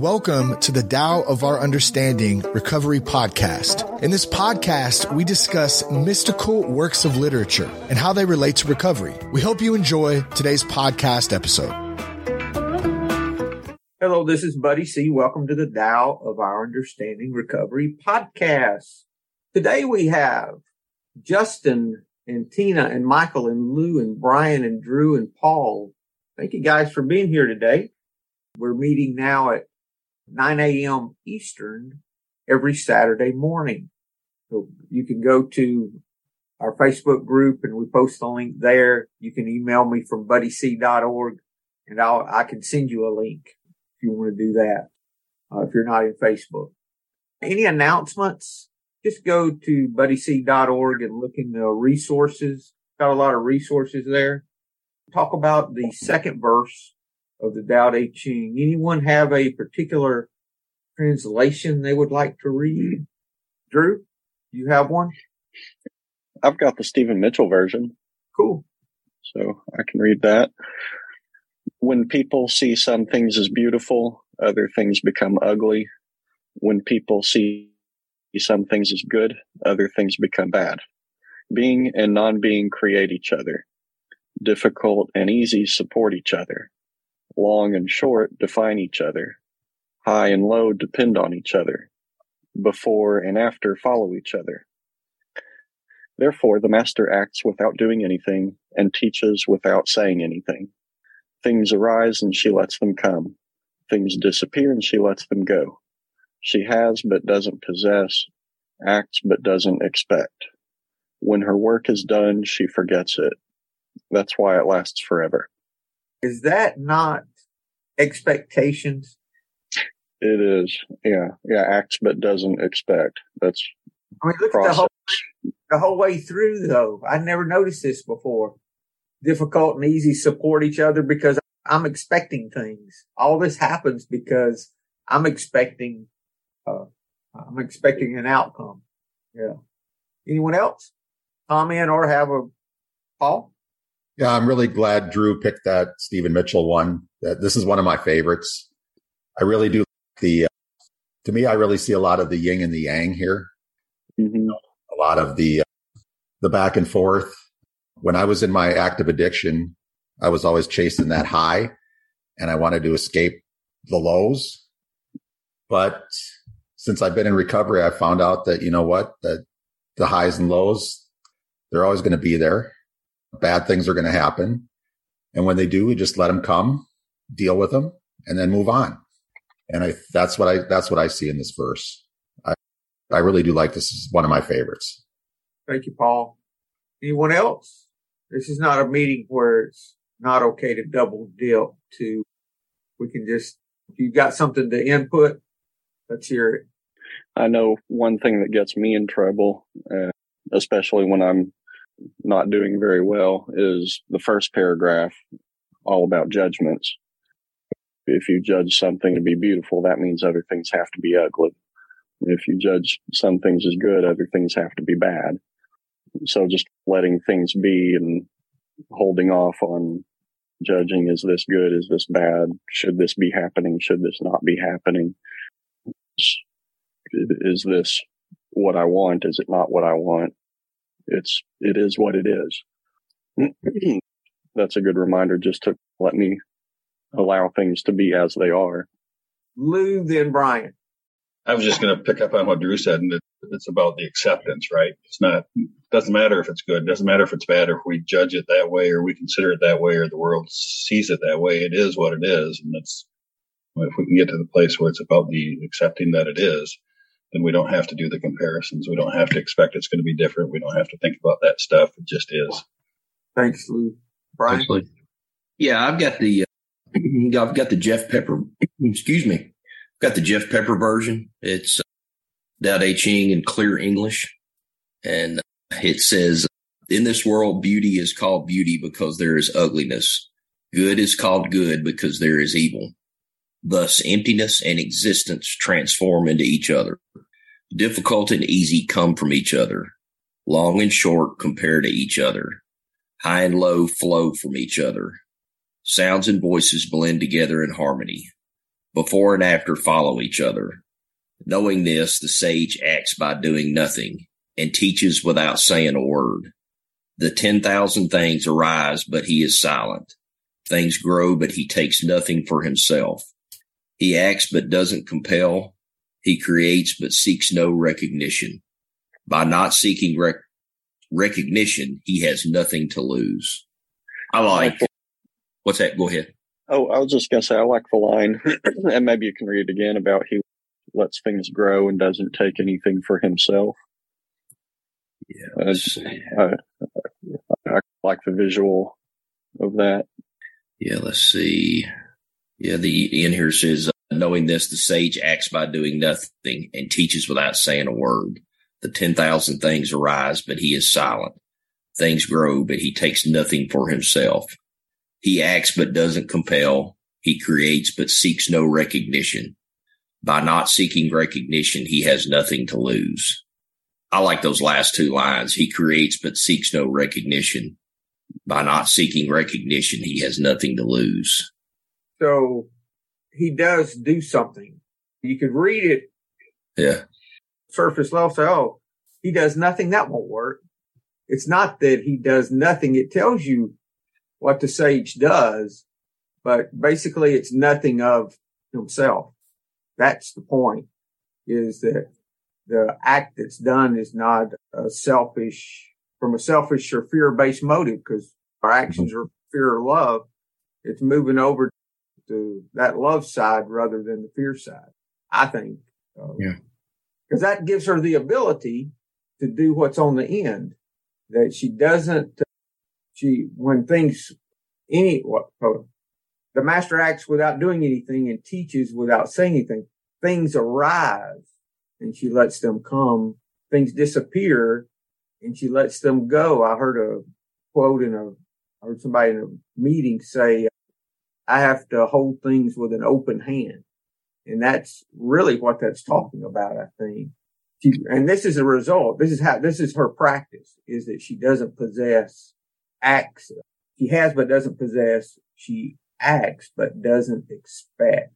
welcome to the Tao of Our Understanding Recovery Podcast. In this podcast, we discuss mystical works of literature and how they relate to recovery. We hope you enjoy today's podcast episode. Hello, this is Buddy C. Welcome to the Tao of Our Understanding Recovery Podcast. Today we have Justin and Tina and Michael and Lou and Brian and Drew and Paul. Thank you guys for being here today. We're meeting now at 9 a.m. Eastern every Saturday morning. So you can go to our Facebook group and we post the link there. You can email me from buddyc.org and I'll, I can send you a link if you want to do that. Uh, if you're not in Facebook. Any announcements? Just go to buddyc.org and look in the resources. Got a lot of resources there. Talk about the second verse of the Tao Te Ching. Anyone have a particular translation they would like to read? Drew, you have one? I've got the Stephen Mitchell version. Cool. So I can read that. When people see some things as beautiful, other things become ugly. When people see some things as good, other things become bad. Being and non being create each other. Difficult and easy support each other. Long and short define each other. High and low depend on each other. Before and after follow each other. Therefore, the master acts without doing anything and teaches without saying anything. Things arise and she lets them come. Things disappear and she lets them go. She has but doesn't possess, acts but doesn't expect. When her work is done, she forgets it. That's why it lasts forever. Is that not expectations? It is. Yeah. Yeah. Acts but doesn't expect. That's I mean, look process. at the whole, the whole way through though. I never noticed this before. Difficult and easy support each other because I'm expecting things. All this happens because I'm expecting, uh, I'm expecting an outcome. Yeah. Anyone else comment or have a Paul? Yeah, I'm really glad Drew picked that Stephen Mitchell one. That this is one of my favorites. I really do the. Uh, to me, I really see a lot of the yin and the yang here. Mm-hmm. A lot of the uh, the back and forth. When I was in my active addiction, I was always chasing that high, and I wanted to escape the lows. But since I've been in recovery, I found out that you know what that the highs and lows they're always going to be there bad things are going to happen. And when they do, we just let them come, deal with them, and then move on. And I, that's what I, that's what I see in this verse. I, I really do like this. this is one of my favorites. Thank you, Paul. Anyone else? This is not a meeting where it's not okay to double deal to, we can just, if you've got something to input, let's hear it. I know one thing that gets me in trouble, uh, especially when I'm not doing very well is the first paragraph, all about judgments. If you judge something to be beautiful, that means other things have to be ugly. If you judge some things as good, other things have to be bad. So just letting things be and holding off on judging is this good? Is this bad? Should this be happening? Should this not be happening? Is this what I want? Is it not what I want? It's it is what it is. That's a good reminder just to let me allow things to be as they are. Lou, then Brian. I was just going to pick up on what Drew said, and it, it's about the acceptance, right? It's not doesn't matter if it's good, it doesn't matter if it's bad, or if we judge it that way, or we consider it that way, or the world sees it that way. It is what it is, and it's if we can get to the place where it's about the accepting that it is, then we don't have to do the comparisons. We don't have to expect it's going to be different. We don't have to think about that stuff. It just is. Thanks, Lou. Brian. Absolutely. Yeah, I've got the uh, I've got the Jeff Pepper. Excuse me. I've got the Jeff Pepper version. It's uh, Tao Te Ching in clear English, and it says, "In this world, beauty is called beauty because there is ugliness. Good is called good because there is evil." Thus, emptiness and existence transform into each other. Difficult and easy come from each other. Long and short compare to each other. High and low flow from each other. Sounds and voices blend together in harmony. Before and after follow each other. Knowing this, the sage acts by doing nothing and teaches without saying a word. The 10,000 things arise, but he is silent. Things grow, but he takes nothing for himself. He acts, but doesn't compel. He creates, but seeks no recognition. By not seeking rec- recognition, he has nothing to lose. I like, what's that? Go ahead. Oh, I was just going to say, I like the line, and maybe you can read it again about he lets things grow and doesn't take anything for himself. Yeah. Uh, I, I like the visual of that. Yeah, let's see. Yeah, the in here says, uh, knowing this, the sage acts by doing nothing and teaches without saying a word. The 10,000 things arise, but he is silent. Things grow, but he takes nothing for himself. He acts, but doesn't compel. He creates, but seeks no recognition. By not seeking recognition, he has nothing to lose. I like those last two lines. He creates, but seeks no recognition. By not seeking recognition, he has nothing to lose. So he does do something. You could read it. Yeah. Surface level say, oh, he does nothing. That won't work. It's not that he does nothing. It tells you what the sage does, but basically it's nothing of himself. That's the point is that the act that's done is not a selfish from a selfish or fear based motive because our actions mm-hmm. are fear or love. It's moving over to that love side rather than the fear side. I think. Um, yeah. Cause that gives her the ability to do what's on the end that she doesn't, she, when things, any, what, the master acts without doing anything and teaches without saying anything. Things arise and she lets them come. Things disappear and she lets them go. I heard a quote in a, I heard somebody in a meeting say, I have to hold things with an open hand. And that's really what that's talking about, I think. And this is a result. This is how, this is her practice is that she doesn't possess acts. She has, but doesn't possess. She acts, but doesn't expect.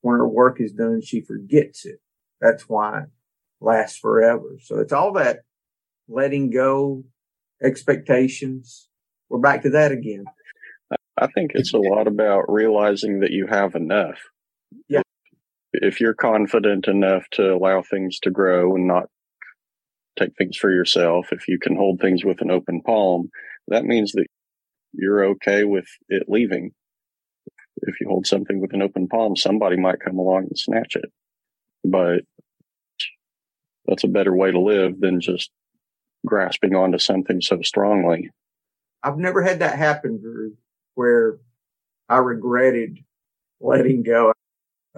When her work is done, she forgets it. That's why it lasts forever. So it's all that letting go, expectations. We're back to that again. I think it's a lot about realizing that you have enough. Yeah. If you're confident enough to allow things to grow and not take things for yourself, if you can hold things with an open palm, that means that you're okay with it leaving. If you hold something with an open palm, somebody might come along and snatch it. But that's a better way to live than just grasping onto something so strongly. I've never had that happen, Drew, where I regretted letting go.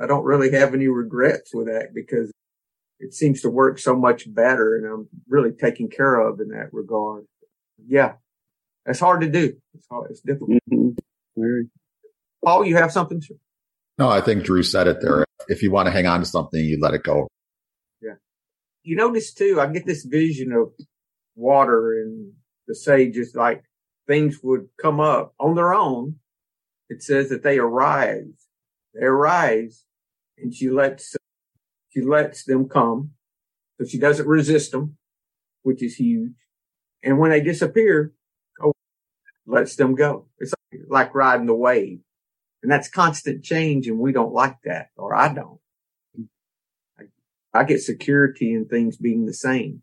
I don't really have any regrets with that because it seems to work so much better and I'm really taken care of in that regard. Yeah. That's hard to do. It's hard. It's difficult. Mm-hmm. Paul, you have something? To- no, I think Drew said it there. If you want to hang on to something, you let it go. Yeah. You notice too, I get this vision of water and the sage is like things would come up on their own. It says that they arise. They arise and she lets, she lets them come. So she doesn't resist them, which is huge. And when they disappear, oh, lets them go. It's like, riding the wave. And that's constant change. And we don't like that, or I don't. I, I get security in things being the same.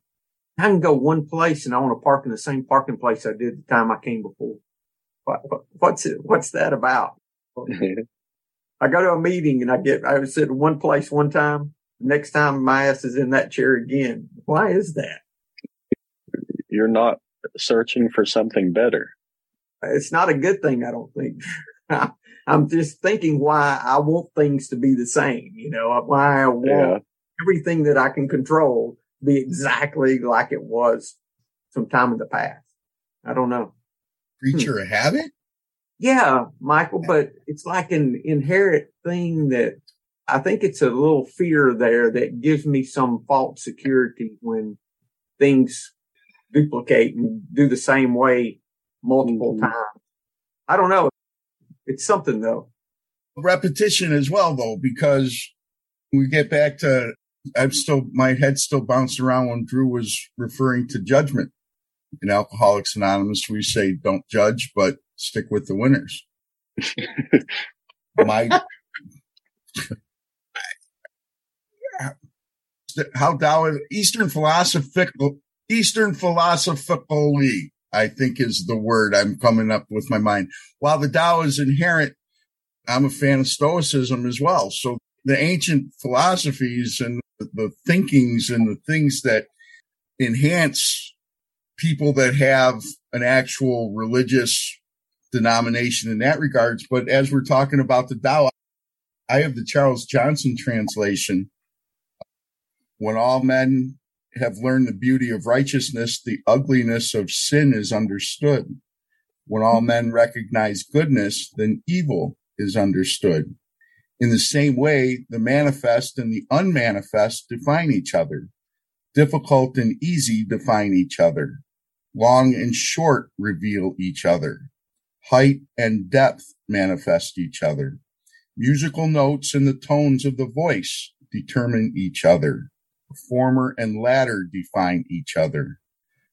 I can go one place and I want to park in the same parking place I did the time I came before. What, what, what's it? What's that about? I go to a meeting and I get, I sit in one place one time. Next time my ass is in that chair again. Why is that? You're not searching for something better. It's not a good thing. I don't think. I'm just thinking why I want things to be the same. You know, why I want yeah. everything that I can control be exactly like it was some time in the past. I don't know. Creature hmm. of habit? Yeah, Michael, but it's like an inherent thing that I think it's a little fear there that gives me some false security when things duplicate and do the same way multiple mm-hmm. times. I don't know. It's something though. repetition as well, though, because we get back to, I'm still, my head still bounced around when Drew was referring to judgment. In Alcoholics Anonymous, we say don't judge, but stick with the winners. my, how Tao Eastern philosophical Eastern philosophically, I think is the word I'm coming up with my mind. While the Tao is inherent, I'm a fan of Stoicism as well. So the ancient philosophies and the thinkings and the things that enhance people that have an actual religious denomination in that regards. But as we're talking about the Tao, I have the Charles Johnson translation. When all men have learned the beauty of righteousness, the ugliness of sin is understood. When all men recognize goodness, then evil is understood. In the same way, the manifest and the unmanifest define each other. Difficult and easy define each other. Long and short reveal each other. Height and depth manifest each other. Musical notes and the tones of the voice determine each other former and latter define each other.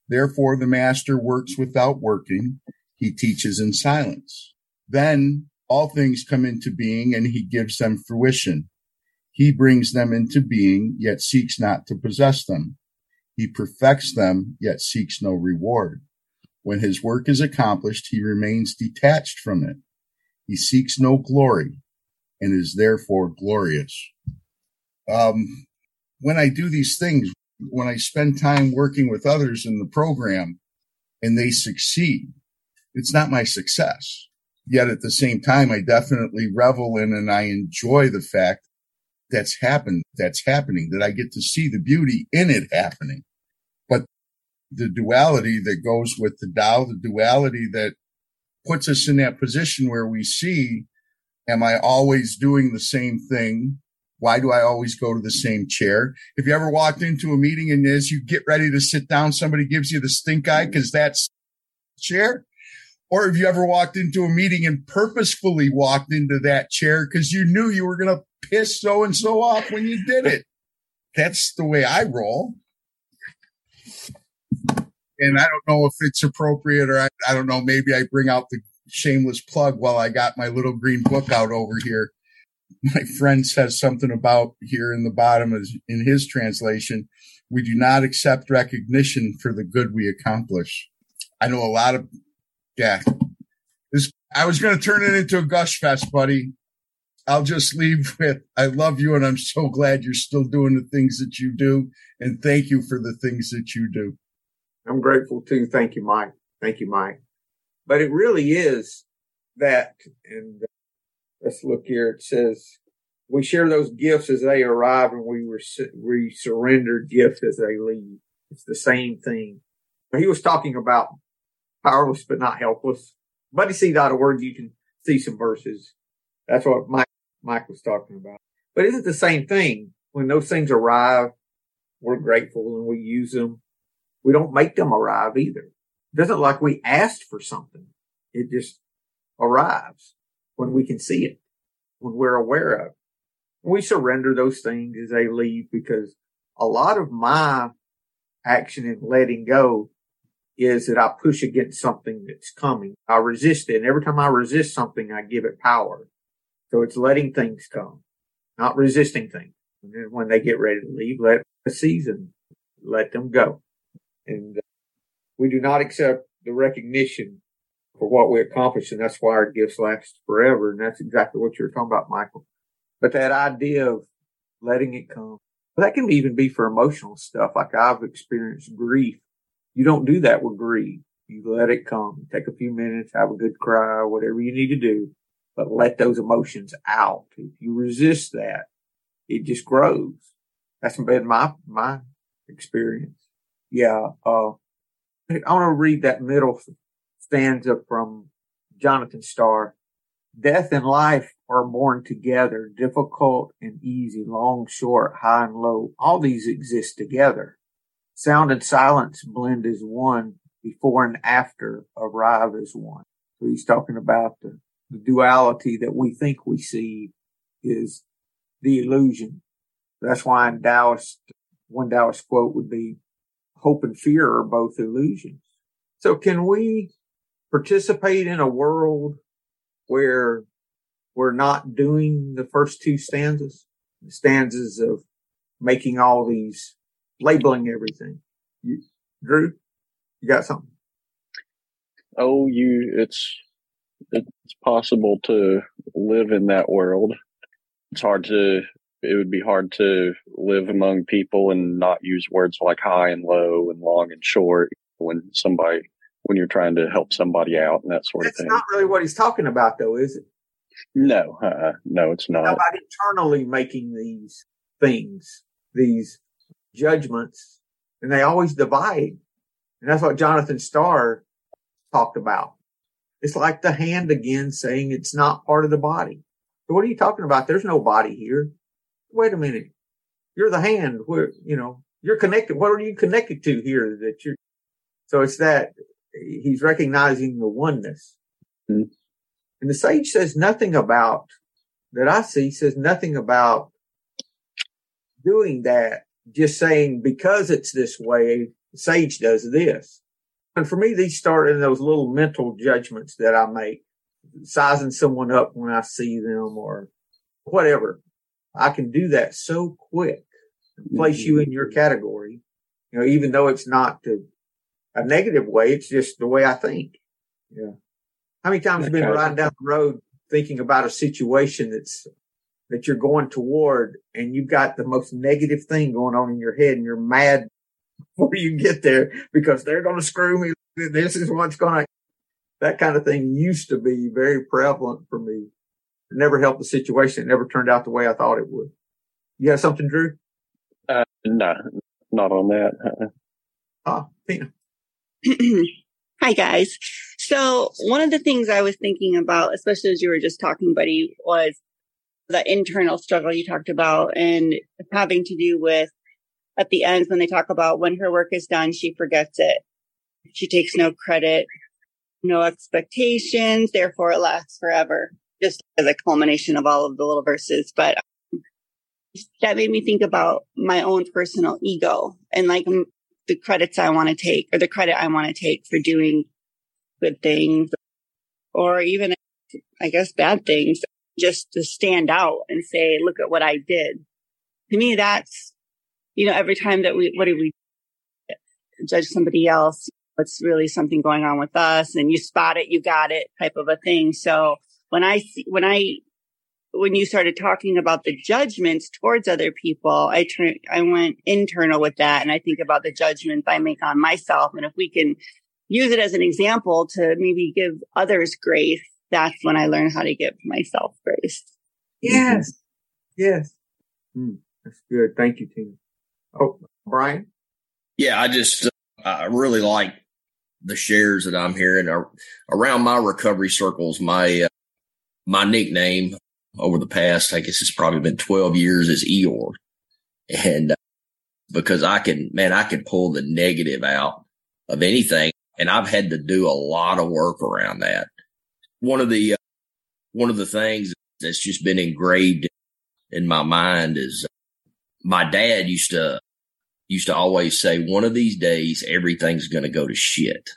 Therefore, the master works without working. He teaches in silence. Then all things come into being and he gives them fruition. He brings them into being, yet seeks not to possess them. He perfects them, yet seeks no reward. When his work is accomplished, he remains detached from it. He seeks no glory and is therefore glorious. Um, when I do these things, when I spend time working with others in the program and they succeed, it's not my success. Yet at the same time, I definitely revel in and I enjoy the fact that's happened, that's happening, that I get to see the beauty in it happening. But the duality that goes with the Tao, the duality that puts us in that position where we see, am I always doing the same thing? Why do I always go to the same chair? If you ever walked into a meeting and as you get ready to sit down, somebody gives you the stink eye because that's chair. Or have you ever walked into a meeting and purposefully walked into that chair because you knew you were going to piss so and so off when you did it? That's the way I roll. And I don't know if it's appropriate or I, I don't know. Maybe I bring out the shameless plug while I got my little green book out over here my friend says something about here in the bottom is in his translation, we do not accept recognition for the good we accomplish. I know a lot of, yeah, this, I was going to turn it into a gush fest, buddy. I'll just leave with, I love you and I'm so glad you're still doing the things that you do. And thank you for the things that you do. I'm grateful too. Thank you, Mike. Thank you, Mike. But it really is that, and uh, let's look here. It says, we share those gifts as they arrive and we, we surrender gifts as they leave. It's the same thing. He was talking about powerless but not helpless. BuddyC.org, you see that word, you can see some verses. That's what Mike, Mike was talking about. But isn't the same thing? When those things arrive, we're grateful and we use them. We don't make them arrive either. It doesn't like we asked for something. It just arrives when we can see it, when we're aware of. it. We surrender those things as they leave because a lot of my action in letting go is that I push against something that's coming. I resist it. And every time I resist something, I give it power. So it's letting things come, not resisting things. And then when they get ready to leave, let the season, let them go. And uh, we do not accept the recognition for what we accomplish. And that's why our gifts last forever. And that's exactly what you're talking about, Michael. But that idea of letting it come, that can even be for emotional stuff. Like I've experienced grief. You don't do that with grief. You let it come. Take a few minutes, have a good cry, whatever you need to do, but let those emotions out. If you resist that, it just grows. That's been my, my experience. Yeah. Uh, I want to read that middle stanza from Jonathan Star. Death and life are born together, difficult and easy, long, short, high and low. All these exist together. Sound and silence blend as one, before and after arrive as one. So he's talking about the the duality that we think we see is the illusion. That's why in Taoist, one Taoist quote would be, hope and fear are both illusions. So can we participate in a world where we're not doing the first two stanzas, the stanzas of making all these labeling everything. You, Drew, you got something? Oh, you, it's, it's possible to live in that world. It's hard to, it would be hard to live among people and not use words like high and low and long and short when somebody, when you're trying to help somebody out and that sort That's of thing. That's not really what he's talking about though, is it? No, uh, no, it's not. How about internally making these things, these judgments, and they always divide. And that's what Jonathan Star talked about. It's like the hand again saying it's not part of the body. So what are you talking about? There's no body here. Wait a minute. You're the hand where, you know, you're connected. What are you connected to here that you're, so it's that he's recognizing the oneness. Mm. And the sage says nothing about that I see says nothing about doing that. Just saying because it's this way, sage does this. And for me, these start in those little mental judgments that I make, sizing someone up when I see them or whatever. I can do that so quick, place you in your mm-hmm. category, you know, even though it's not to a negative way, it's just the way I think. Yeah. How many times have you been riding down the road thinking about a situation that's that you're going toward and you've got the most negative thing going on in your head and you're mad before you get there because they're going to screw me. This is what's going to, that kind of thing used to be very prevalent for me. It never helped the situation. It never turned out the way I thought it would. You got something, Drew? Uh, no, not on that. Uh-uh. Ah, Tina. Hi guys. So one of the things I was thinking about, especially as you were just talking, buddy, was the internal struggle you talked about and having to do with at the end when they talk about when her work is done, she forgets it. She takes no credit, no expectations, therefore it lasts forever, just as a culmination of all of the little verses. But um, that made me think about my own personal ego and like the credits I want to take or the credit I want to take for doing good things or even, I guess, bad things just to stand out and say, look at what I did. To me, that's, you know, every time that we, what do we judge somebody else? What's really something going on with us and you spot it, you got it type of a thing. So when I see, when I, when you started talking about the judgments towards other people, I turned, I went internal with that. And I think about the judgments I make on myself. And if we can use it as an example to maybe give others grace, that's when I learned how to give myself grace. Yes. Yes. Mm, that's good. Thank you, Tina. Oh, Brian? Yeah, I just, uh, I really like the shares that I'm hearing around my recovery circles. My, uh, my nickname over the past, I guess it's probably been 12 years is Eeyore. And uh, because I can, man, I can pull the negative out of anything. And I've had to do a lot of work around that. One of the, uh, one of the things that's just been engraved in my mind is uh, my dad used to, used to always say, one of these days, everything's going to go to shit.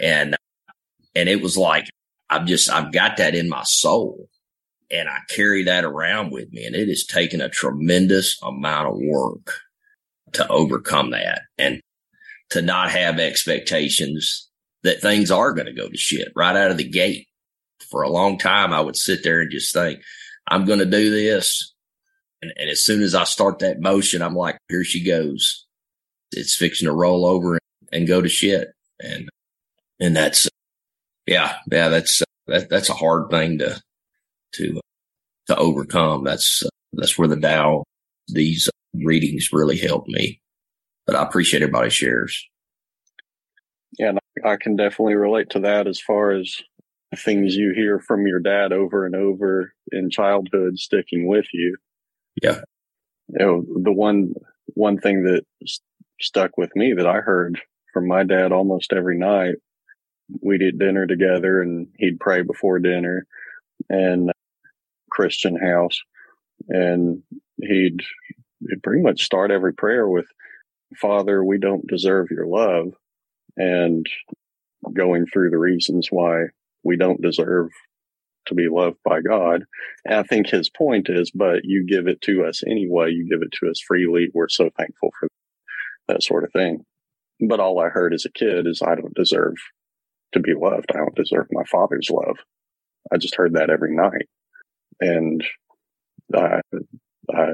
And, and it was like, I've just, I've got that in my soul and I carry that around with me. And it has taken a tremendous amount of work to overcome that and to not have expectations that things are going to go to shit right out of the gate. For a long time, I would sit there and just think, I'm going to do this. And, and as soon as I start that motion, I'm like, here she goes. It's fixing to roll over and, go to shit. And, and that's, yeah, yeah, that's, that, that's a hard thing to, to to overcome. That's that's where the Tao these readings really helped me. But I appreciate everybody shares. Yeah, I can definitely relate to that as far as things you hear from your dad over and over in childhood sticking with you. Yeah. You know, the one one thing that st- stuck with me that I heard from my dad almost every night, we'd eat dinner together and he'd pray before dinner and Christian house. And he'd, he'd pretty much start every prayer with, Father, we don't deserve your love. And going through the reasons why we don't deserve to be loved by God. And I think his point is, but you give it to us anyway. You give it to us freely. We're so thankful for that sort of thing. But all I heard as a kid is I don't deserve to be loved. I don't deserve my father's love. I just heard that every night. And I, I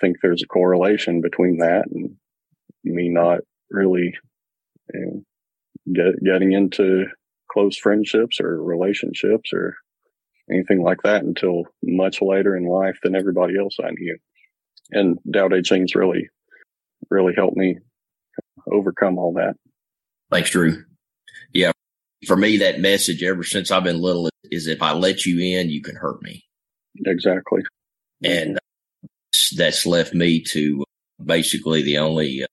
think there's a correlation between that and me not really you know, get, getting into close friendships or relationships or anything like that until much later in life than everybody else I knew. And Tao Te Ching's really, really helped me overcome all that. Thanks, Drew. Yeah. For me, that message ever since I've been little is if I let you in, you can hurt me. Exactly. And that's left me to basically the only, uh,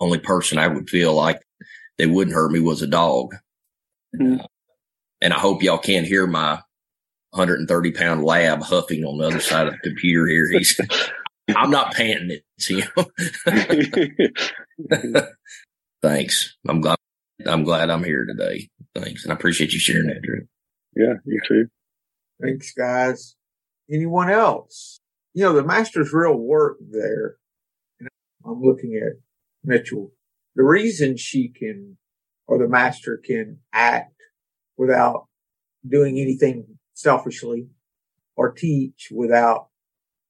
only person I would feel like they wouldn't hurt me was a dog. Mm-hmm. Uh, and I hope y'all can't hear my 130 pound lab huffing on the other side of the computer here. He's, I'm not panting it. it's him. Thanks. I'm glad, I'm glad I'm here today. Thanks. And I appreciate you sharing that, Drew. Yeah, you too. Thanks, guys. Anyone else? You know, the master's real work there. I'm looking at Mitchell. The reason she can, or the master can act without doing anything selfishly or teach without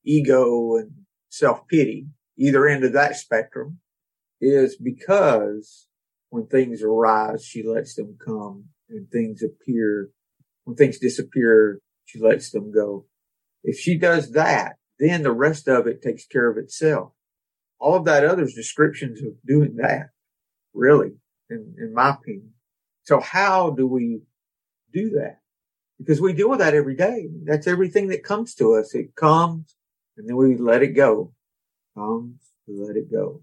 ego and self pity, either end of that spectrum is because when things arise, she lets them come and things appear. When things disappear, she lets them go. If she does that, then the rest of it takes care of itself. All of that other is descriptions of doing that, really, in, in my opinion. So how do we do that? because we deal with that every day. That's everything that comes to us. It comes and then we let it go. Comes, let it go.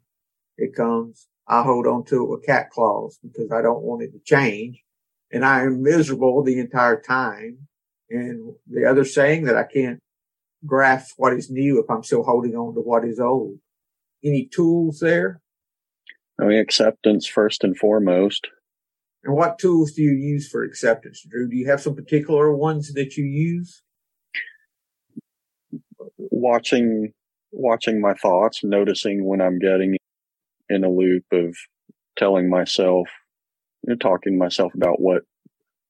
It comes. I hold on to it with cat claws because I don't want it to change. And I am miserable the entire time. And the other saying that I can't grasp what is new if I'm still holding on to what is old. Any tools there? I mean, acceptance first and foremost. And what tools do you use for acceptance, Drew? Do you have some particular ones that you use? Watching, watching my thoughts, noticing when I'm getting in a loop of telling myself, you know, talking to myself about what,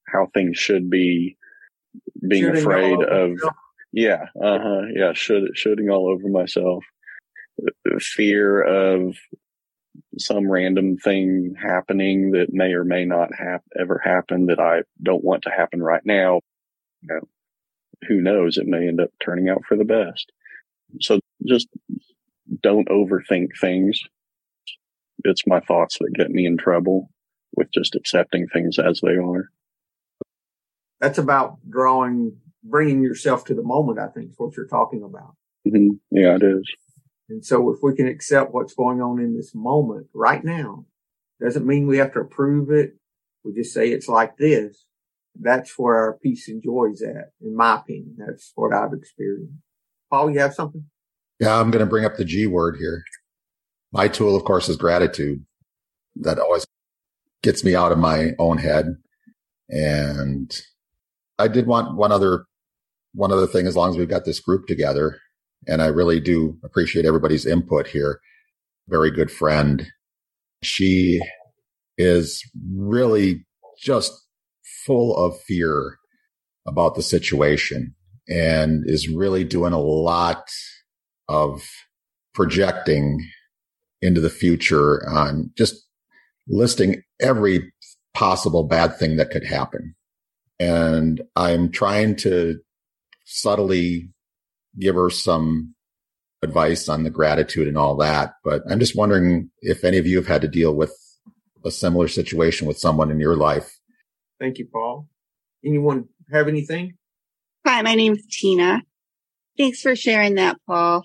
how things should be, being shooting afraid of, yeah, uh huh, yeah, should, shooting all over myself, fear of some random thing happening that may or may not have ever happen that I don't want to happen right now. You know, who knows? It may end up turning out for the best. So just don't overthink things. It's my thoughts that get me in trouble with just accepting things as they are. That's about drawing, bringing yourself to the moment, I think is what you're talking about. Mm-hmm. Yeah, it is. And so if we can accept what's going on in this moment right now, doesn't mean we have to approve it. We just say it's like this. That's where our peace and joy is at, in my opinion. That's what I've experienced. Paul, you have something? Yeah, I'm going to bring up the G word here. My tool, of course, is gratitude. That always gets me out of my own head. And I did want one other, one other thing, as long as we've got this group together, and I really do appreciate everybody's input here. Very good friend. She is really just full of fear about the situation and is really doing a lot of projecting into the future on just listing every possible bad thing that could happen. And I'm trying to subtly give her some advice on the gratitude and all that. But I'm just wondering if any of you have had to deal with a similar situation with someone in your life. Thank you, Paul. Anyone have anything? Hi, my name is Tina. Thanks for sharing that, Paul.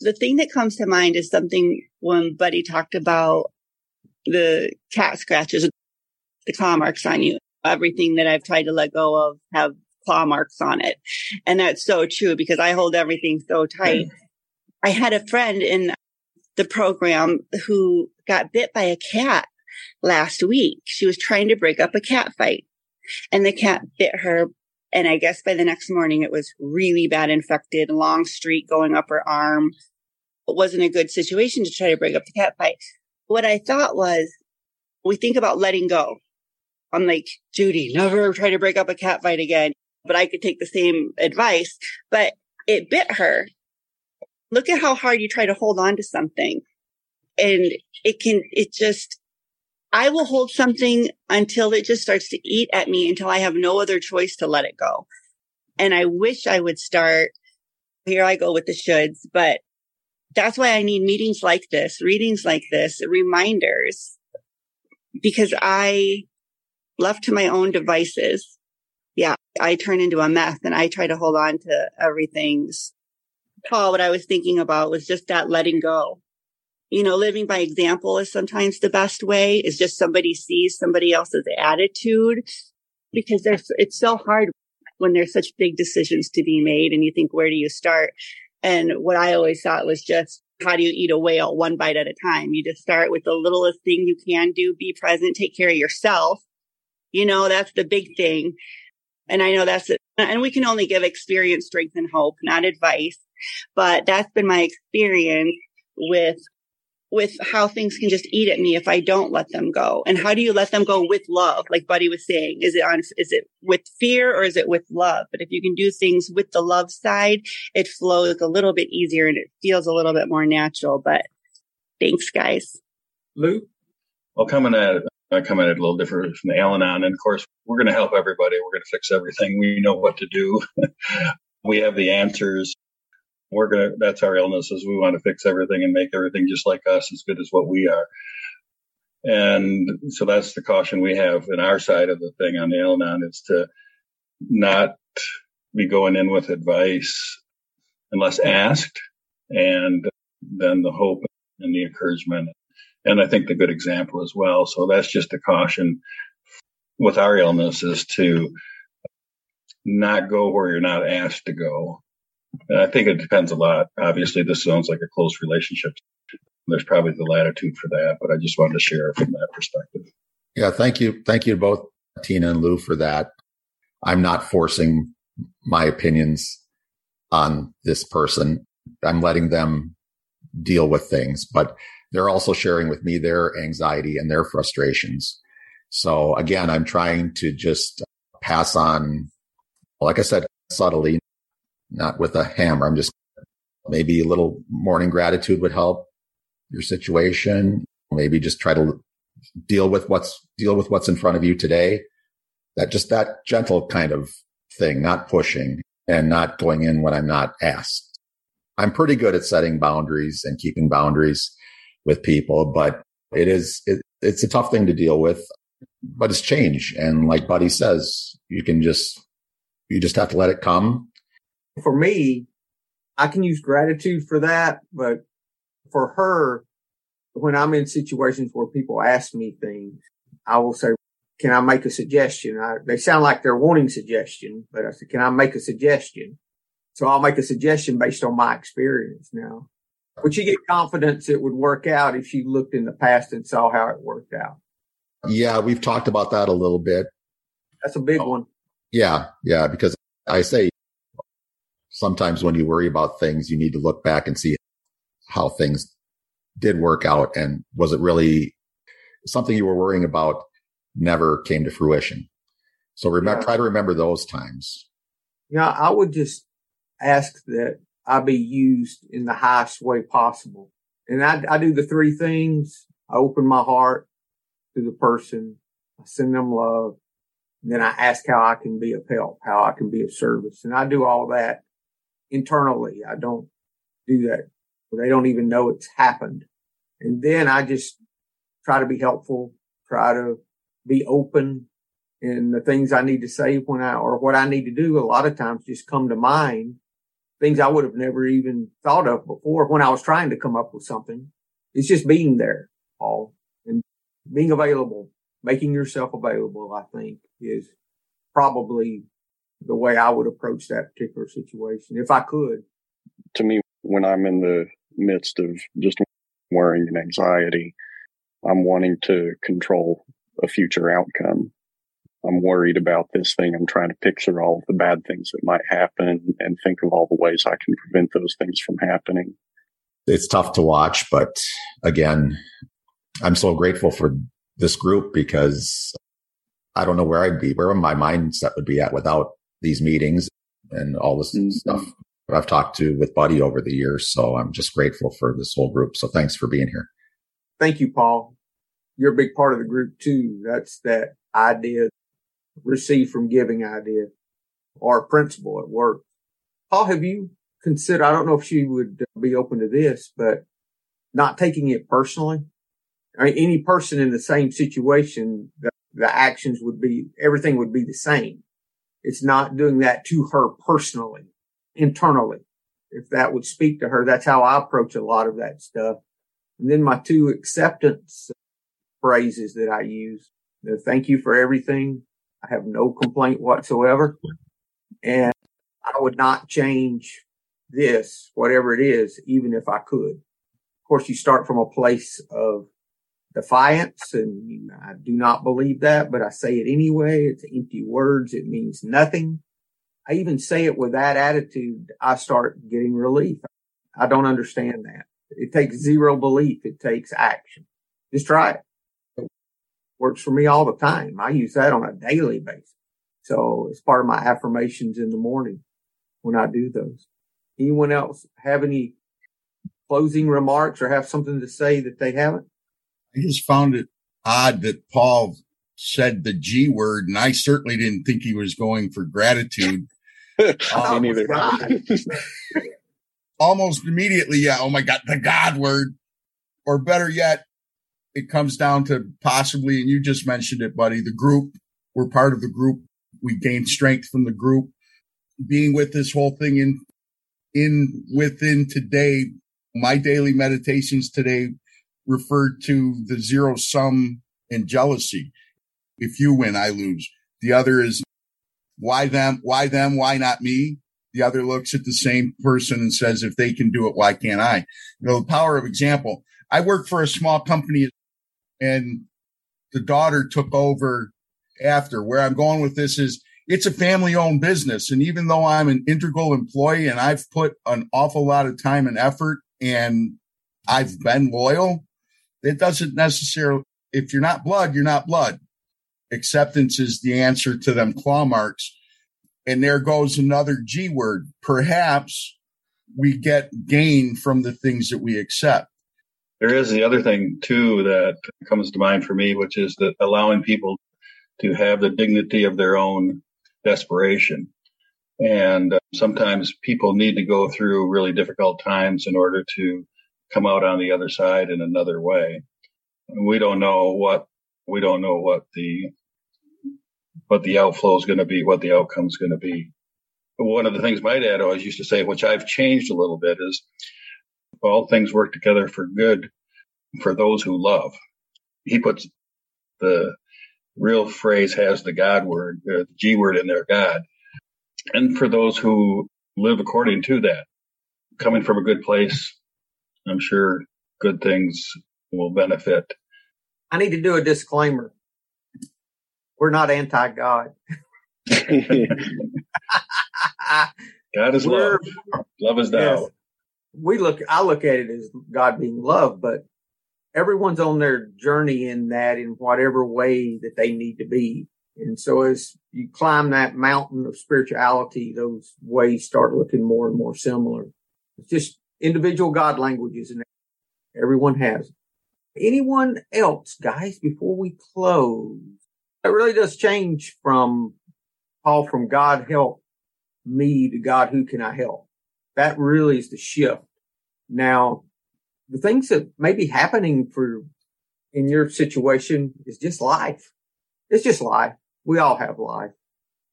The thing that comes to mind is something when Buddy talked about the cat scratches, the claw marks on you. Everything that I've tried to let go of have claw marks on it. And that's so true because I hold everything so tight. Mm. I had a friend in the program who got bit by a cat last week. She was trying to break up a cat fight and the cat bit her. And I guess by the next morning, it was really bad infected, long streak going up her arm. It wasn't a good situation to try to break up the cat fight. What I thought was, we think about letting go. I'm like, Judy, never try to break up a cat fight again. But I could take the same advice, but it bit her. Look at how hard you try to hold on to something. And it can, it just, I will hold something until it just starts to eat at me until I have no other choice to let it go. And I wish I would start. Here I go with the shoulds, but that's why I need meetings like this, readings like this, reminders, because I left to my own devices. Yeah, I turn into a mess and I try to hold on to everything's Paul, what I was thinking about was just that letting go you know, living by example is sometimes the best way is just somebody sees somebody else's attitude because there's, it's so hard when there's such big decisions to be made and you think, where do you start? And what I always thought was just, how do you eat a whale one bite at a time? You just start with the littlest thing you can do, be present, take care of yourself. You know, that's the big thing. And I know that's it. And we can only give experience, strength and hope, not advice. But that's been my experience with with how things can just eat at me if I don't let them go. And how do you let them go with love? Like Buddy was saying, is it on, is it with fear or is it with love? But if you can do things with the love side, it flows a little bit easier and it feels a little bit more natural. But thanks, guys. Lou? Well, coming at it, I come at it a little different from the Al Anon. And of course, we're going to help everybody. We're going to fix everything. We know what to do. we have the answers we're gonna that's our illness is we want to fix everything and make everything just like us as good as what we are and so that's the caution we have in our side of the thing on the Al-Anon is to not be going in with advice unless asked and then the hope and the encouragement and I think the good example as well. So that's just a caution with our illness is to not go where you're not asked to go And I think it depends a lot. Obviously, this sounds like a close relationship. There's probably the latitude for that, but I just wanted to share from that perspective. Yeah, thank you. Thank you both, Tina and Lou, for that. I'm not forcing my opinions on this person. I'm letting them deal with things, but they're also sharing with me their anxiety and their frustrations. So again, I'm trying to just pass on, like I said, subtly, not with a hammer. I'm just maybe a little morning gratitude would help your situation. Maybe just try to deal with what's deal with what's in front of you today. That just that gentle kind of thing, not pushing and not going in when I'm not asked. I'm pretty good at setting boundaries and keeping boundaries with people, but it is, it, it's a tough thing to deal with, but it's change. And like Buddy says, you can just, you just have to let it come for me, I can use gratitude for that, but for her, when I'm in situations where people ask me things, I will say, can I make a suggestion? I, they sound like they're wanting suggestion, but I said, can I make a suggestion? So I'll make a suggestion based on my experience now. But you get confidence it would work out if you looked in the past and saw how it worked out. Yeah, we've talked about that a little bit. That's a big oh, one. Yeah, yeah, because I say sometimes when you worry about things, you need to look back and see how things did work out. And was it really something you were worrying about never came to fruition? So remember, yeah. try to remember those times. Yeah, I would just ask that I be used in the highest way possible. And I, I do the three things. I open my heart to the person. I send them love. then I ask how I can be of help, how I can be of service. And I do all that internally. I don't do that. They don't even know it's happened. And then I just try to be helpful, try to be open in the things I need to say when I, or what I need to do. A lot of times just come to mind things I would have never even thought of before when I was trying to come up with something. It's just being there, Paul, and being available, making yourself available, I think is probably the way I would approach that particular situation if I could. To me, when I'm in the midst of just worrying and anxiety, I'm wanting to control a future outcome. I'm worried about this thing. I'm trying to picture all of the bad things that might happen and think of all the ways I can prevent those things from happening. It's tough to watch, but again, I'm so grateful for this group because I don't know where I'd be, where my mindset would be at without these meetings and all this mm-hmm. stuff I've talked to with Buddy over the years. So I'm just grateful for this whole group. So thanks for being here. Thank you, Paul. You're a big part of the group too. That's that idea, receive from giving idea or principle at work. Paul, have you considered, I don't know if she would uh, be open to this, but not taking it personally. I mean, any person in the same situation, the, the actions would be, everything would be the same. It's not doing that to her personally, internally. If that would speak to her, that's how I approach a lot of that stuff. And then my two acceptance phrases that I use. The thank you for everything. I have no complaint whatsoever. And I would not change this, whatever it is, even if I could. Of course, you start from a place of defiance and I do not believe that, but I say it anyway. It's empty words. It means nothing. I even say it with that attitude. I start getting relief. I don't understand that. It takes zero belief. It takes action. Just try it. Works for me all the time. I use that on a daily basis. So it's part of my affirmations in the morning when I do those. Anyone else have any closing remarks or have something to say that they haven't? I just found it odd that Paul said the G word, and I certainly didn't think he was going for gratitude. um, neither. almost immediately, yeah. Oh my God, the God word. Or better yet, it comes down to possibly, and you just mentioned it, buddy, the group. We're part of the group. We gain strength from the group. Being with this whole thing in, in within today, my daily meditations today referred to the zero sum and jealousy. If you win, I lose. The other is why them? Why them? Why not me? The other looks at the same person and says, if they can do it, why can't I? You know, the power of example. I work for a small company and the daughter took over after. Where I'm going with this is it's a family owned business. And even though I'm an integral employee and I've put an awful lot of time and effort and I've been loyal, it doesn't necessarily, if you're not blood, you're not blood. Acceptance is the answer to them claw marks. And there goes another G word. Perhaps we get gain from the things that we accept. There is the other thing too that comes to mind for me, which is that allowing people to have the dignity of their own desperation. And uh, sometimes people need to go through really difficult times in order to come out on the other side in another way. We don't know what we don't know what the what the outflow is going to be, what the outcome is going to be. One of the things my dad always used to say, which I've changed a little bit, is all things work together for good for those who love. He puts the real phrase has the God word, uh, the G word in there, God. And for those who live according to that, coming from a good place, I'm sure good things will benefit. I need to do a disclaimer. We're not anti God. God is love. Love is thou. Yes, we look, I look at it as God being love, but everyone's on their journey in that in whatever way that they need to be. And so as you climb that mountain of spirituality, those ways start looking more and more similar. It's just individual God languages and everyone has. Anyone else, guys, before we close? It really does change from Paul from God help me to God, who can I help? That really is the shift. Now, the things that may be happening for in your situation is just life. It's just life. We all have life.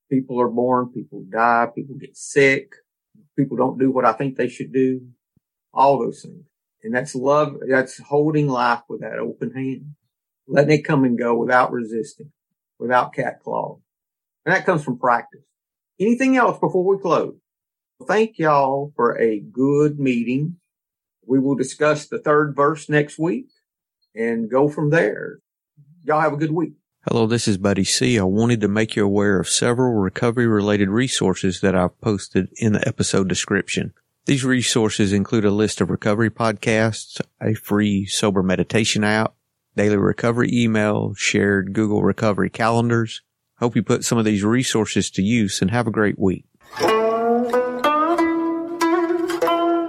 People are born, people die, people get sick, people don't do what I think they should do all those things. And that's love. That's holding life with that open hand, letting it come and go without resisting, without cat claws. And that comes from practice. Anything else before we close? Thank y'all for a good meeting. We will discuss the third verse next week and go from there. Y'all have a good week. Hello, this is Buddy C. I wanted to make you aware of several recovery related resources that I've posted in the episode description. These resources include a list of recovery podcasts, a free sober meditation app, daily recovery email, shared Google recovery calendars. Hope you put some of these resources to use and have a great week.